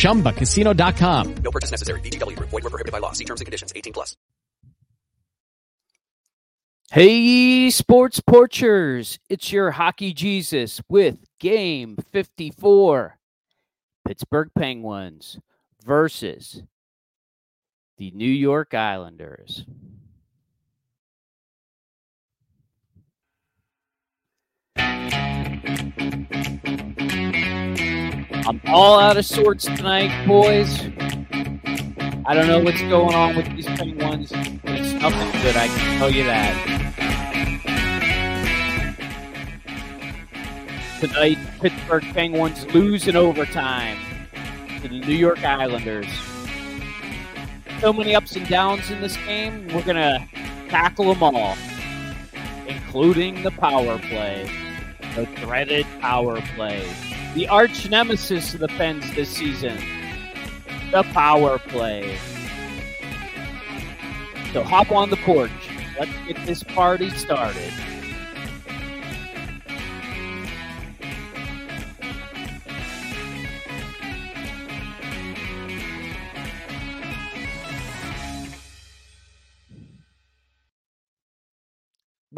ChumbaCasino.com. No purchase necessary. VGW Group. Void were prohibited by law. See terms and conditions. 18 plus. Hey, sports porchers, it's your hockey Jesus with game 54. Pittsburgh Penguins versus the New York Islanders. I'm all out of sorts tonight, boys. I don't know what's going on with these Penguins, but it's nothing good, I can tell you that. Tonight, Pittsburgh Penguins lose in overtime to the New York Islanders. So many ups and downs in this game, we're going to tackle them all, including the power play, the dreaded power play, the arch nemesis of the Pens this season, the power play. So hop on the porch. Let's get this party started.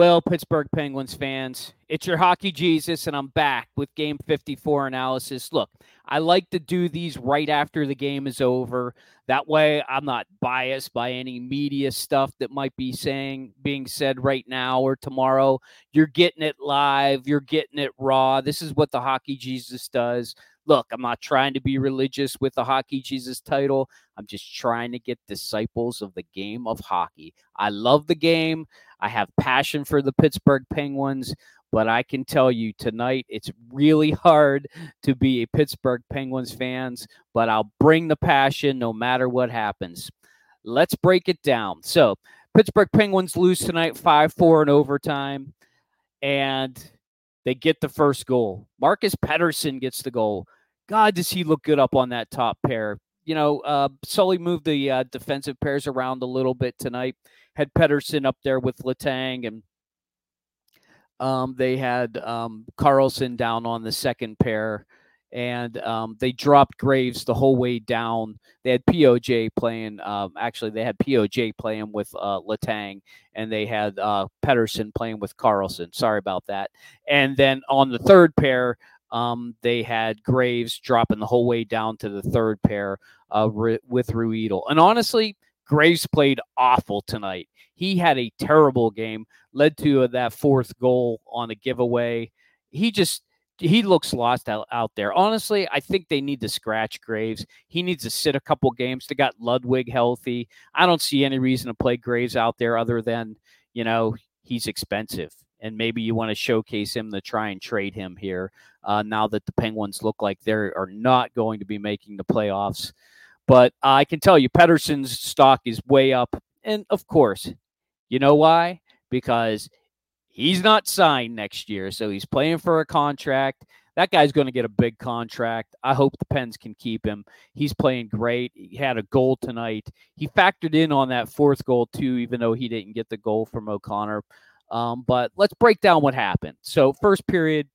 Well, Pittsburgh Penguins fans, it's your hockey Jesus, and I'm back with game 54 analysis. Look, I like to do these right after the game is over. That way, I'm not biased by any media stuff that might be saying being said right now or tomorrow. You're getting it live, you're getting it raw. This is what the hockey Jesus does. Look, I'm not trying to be religious with the hockey Jesus title. I'm just trying to get disciples of the game of hockey. I love the game. I have passion for the Pittsburgh Penguins, but I can tell you tonight it's really hard to be a Pittsburgh Penguins fans, but I'll bring the passion no matter what happens. Let's break it down. So, Pittsburgh Penguins lose tonight 5-4 in overtime and they get the first goal. Marcus Pettersson gets the goal. God, does he look good up on that top pair? You know, uh, Sully moved the uh, defensive pairs around a little bit tonight had Pedersen up there with Letang, and um, they had um, Karlsson down on the second pair, and um, they dropped Graves the whole way down. They had POJ playing. Um, actually, they had POJ playing with uh, Letang, and they had uh, Pettersson playing with Karlsson. Sorry about that. And then on the third pair, um, they had Graves dropping the whole way down to the third pair uh, with Ruhwedel. And honestly, Graves played awful tonight. He had a terrible game, led to that fourth goal on a giveaway. He just he looks lost out, out there. Honestly, I think they need to scratch Graves. He needs to sit a couple games. They got Ludvig healthy. I don't see any reason to play Graves out there other than, you know, he's expensive. And maybe you want to showcase him to try and trade him here uh, now that the Penguins look like they are not going to be making the playoffs. But I can tell you, Pettersson's stock is way up. And of course, you know why? Because he's not signed next year. So he's playing for a contract. That guy's going to get a big contract. I hope the Pens can keep him. He's playing great. He had a goal tonight. He factored in on that fourth goal, too, even though he didn't get the goal from O'Connor. Um, but let's break down what happened. So, first period,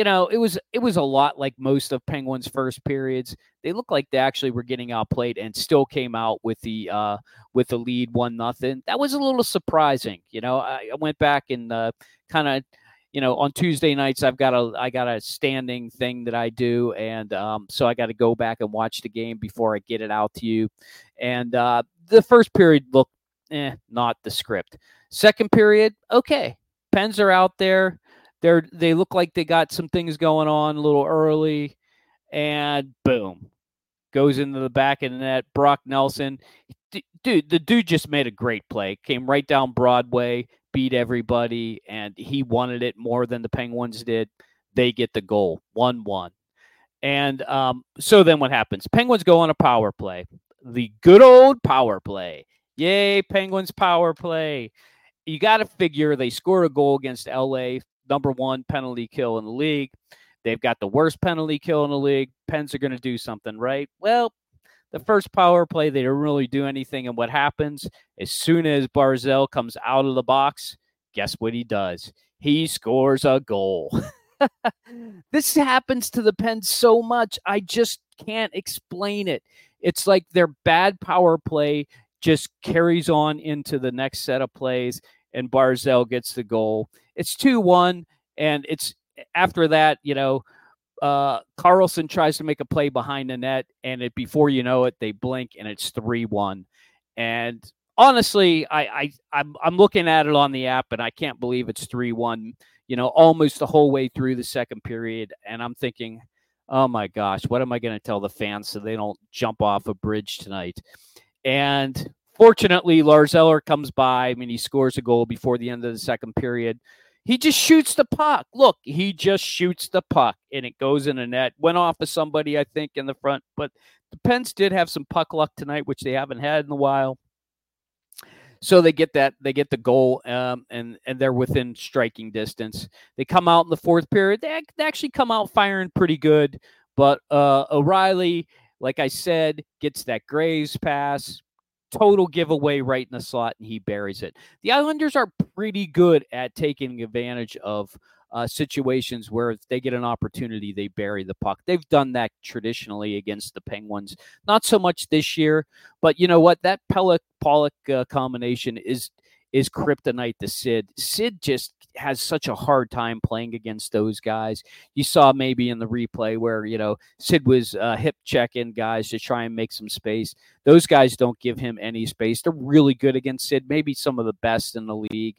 you know, it was it was a lot like most of Penguins' first periods. They looked like they actually were getting outplayed and still came out with the uh, with the lead one nothing. That was a little surprising. You know, I, I went back and uh, kind of you know, on Tuesday nights I've got a I got a standing thing that I do, and um, so I got to go back and watch the game before I get it out to you. And uh, the first period looked, eh, not the script. Second period, okay, Pens are out there. They're they look like they got some things going on a little early, and boom, goes into the back of the net. Brock Nelson, D- dude, the dude just made a great play. Came right down Broadway, beat everybody, and he wanted it more than the Penguins did. They get the goal, one one, and um, so then what happens? Penguins go on a power play, the good old power play. Yay, Penguins power play. You got to figure they score a goal against LA, number one penalty kill in the league. They've got the worst penalty kill in the league. Pens are going to do something, right? Well, the first power play, they don't really do anything. And what happens as soon as Barzal comes out of the box, guess what he does? He scores a goal. this happens to the Pens so much. I just can't explain it. It's like their bad power play just carries on into the next set of plays, and Barzal gets the goal. It's 2 1, and it's after that, you know, uh, Karlsson tries to make a play behind the net, and it before you know it, they blink and it's three one. And honestly, I, I I'm I'm looking at it on the app, and I can't believe it's three one. You know, almost the whole way through the second period, and I'm thinking, oh my gosh, what am I going to tell the fans so they don't jump off a bridge tonight? And fortunately, Lars Eller comes by. I mean, he scores a goal before the end of the second period. He just shoots the puck. Look, he just shoots the puck and it goes in a net. Went off of somebody, I think, in the front. But the Pens did have some puck luck tonight, which they haven't had in a while. So they get that, they get the goal, um, and and they're within striking distance. They come out in the fourth period. They, they actually come out firing pretty good, but uh, O'Reilly, like I said, gets that Graves pass, total giveaway right in the slot and he buries it. The Islanders are pretty good at taking advantage of uh, situations where if they get an opportunity, they bury the puck. They've done that traditionally against the Penguins. Not so much this year, but you know what? That Pelech Pulock uh, combination is is kryptonite to Sid. Sid just has such a hard time playing against those guys. You saw maybe in the replay where, you know, Sid was uh, hip checking guys to try and make some space. Those guys don't give him any space. They're really good against Sid, maybe some of the best in the league.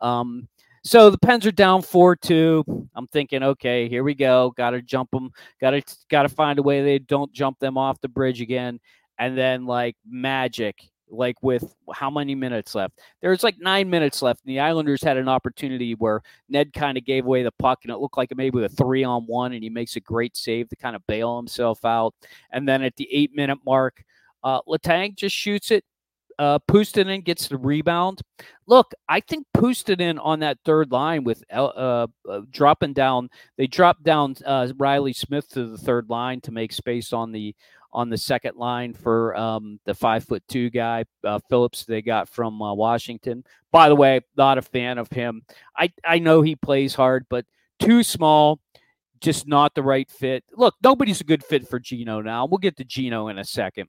Um, so the Pens are down four two. I'm thinking, okay, here we go. Got to jump them. Got to got to find a way they don't jump them off the bridge again. And then like magic, like with how many minutes left? There's like nine minutes left, and the Islanders had an opportunity where Ned kind of gave away the puck, and it looked like maybe a three on one, and he makes a great save to kind of bail himself out. And then at the eight minute mark, uh, Letang just shoots it. Uh, Puustinen gets the rebound. Look, I think Puustinen on that third line with uh, uh, dropping down, they dropped down uh, Reilly Smith to the third line to make space on the on the second line for um, the five foot two guy uh, Phillips they got from uh, Washington. By the way, not a fan of him. I I know he plays hard, but too small, just not the right fit. Look, nobody's a good fit for Gino now. We'll get to Gino in a second.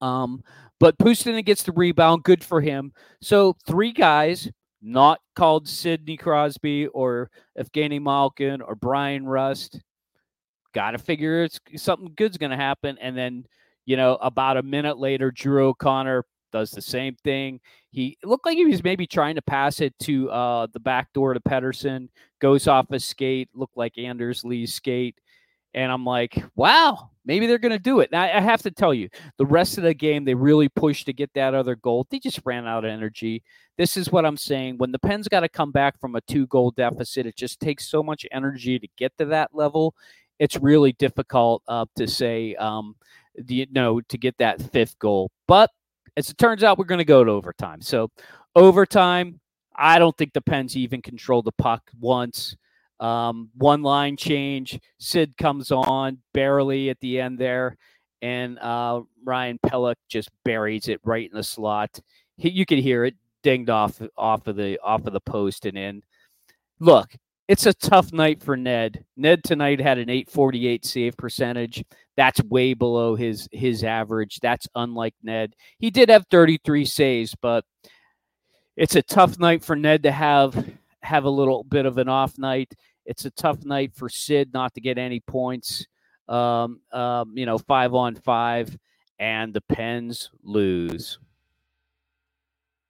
Um, but Puustinen gets the rebound, good for him. So three guys, not called Sidney Crosby or Evgeny Malkin or Bryan Rust got to figure it's something good's going to happen. And then, you know, about a minute later, Drew O'Connor does the same thing. He looked like he was maybe trying to pass it to uh, the back door to Pettersson, goes off a skate, looked like Anders Lee's skate. And I'm like, wow, maybe they're going to do it. Now, I have to tell you, the rest of the game, they really pushed to get that other goal. They just ran out of energy. This is what I'm saying. When the Pens got to come back from a two goal deficit, it just takes so much energy to get to that level it's really difficult uh, to say, um, you know, to get that fifth goal. But as it turns out, we're going to go to overtime. So overtime, I don't think the Pens even control the puck once. Um, one line change. Sid comes on barely at the end there, and uh, Ryan Pelech just buries it right in the slot. He, you could hear it dinged off off of the off of the post and in. Look, it's a tough night for Ned. Ned tonight had an 848 save percentage. That's way below his his average. That's unlike Ned. He did have 33 saves, but it's a tough night for Ned to have have a little bit of an off night. It's a tough night for Sid not to get any points. Um, um, you know, five on five, and the Pens lose.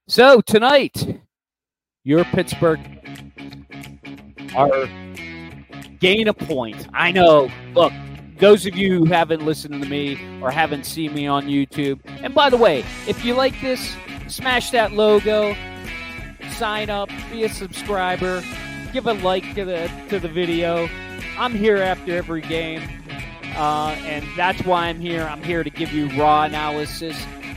So tonight, your Pittsburgh are gain a point. I know. Look, those of you who haven't listened to me or haven't seen me on YouTube, and by the way, if you like this, smash that logo, sign up, be a subscriber, give a like to the to the video. I'm here after every game, uh, and that's why I'm here. I'm here to give you raw analysis.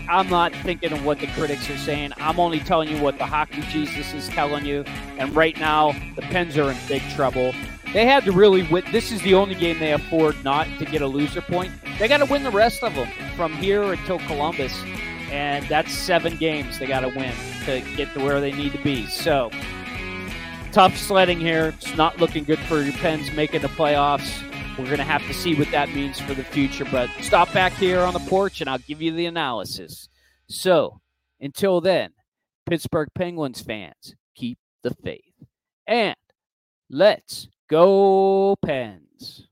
I'm not thinking of what the critics are saying. I'm only telling you what the hockey Jesus is telling you. And right now, the Pens are in big trouble. They had to really win. This is the only game they afford not to get a loser point. They got to win the rest of them from here until Columbus, and that's seven games they got to win to get to where they need to be. So tough sledding here. It's not looking good for your Pens making the playoffs. We're going to have to see what that means for the future. But stop back here on the porch and I'll give you the analysis. So until then, Pittsburgh Penguins fans, keep the faith. And let's go, Pens.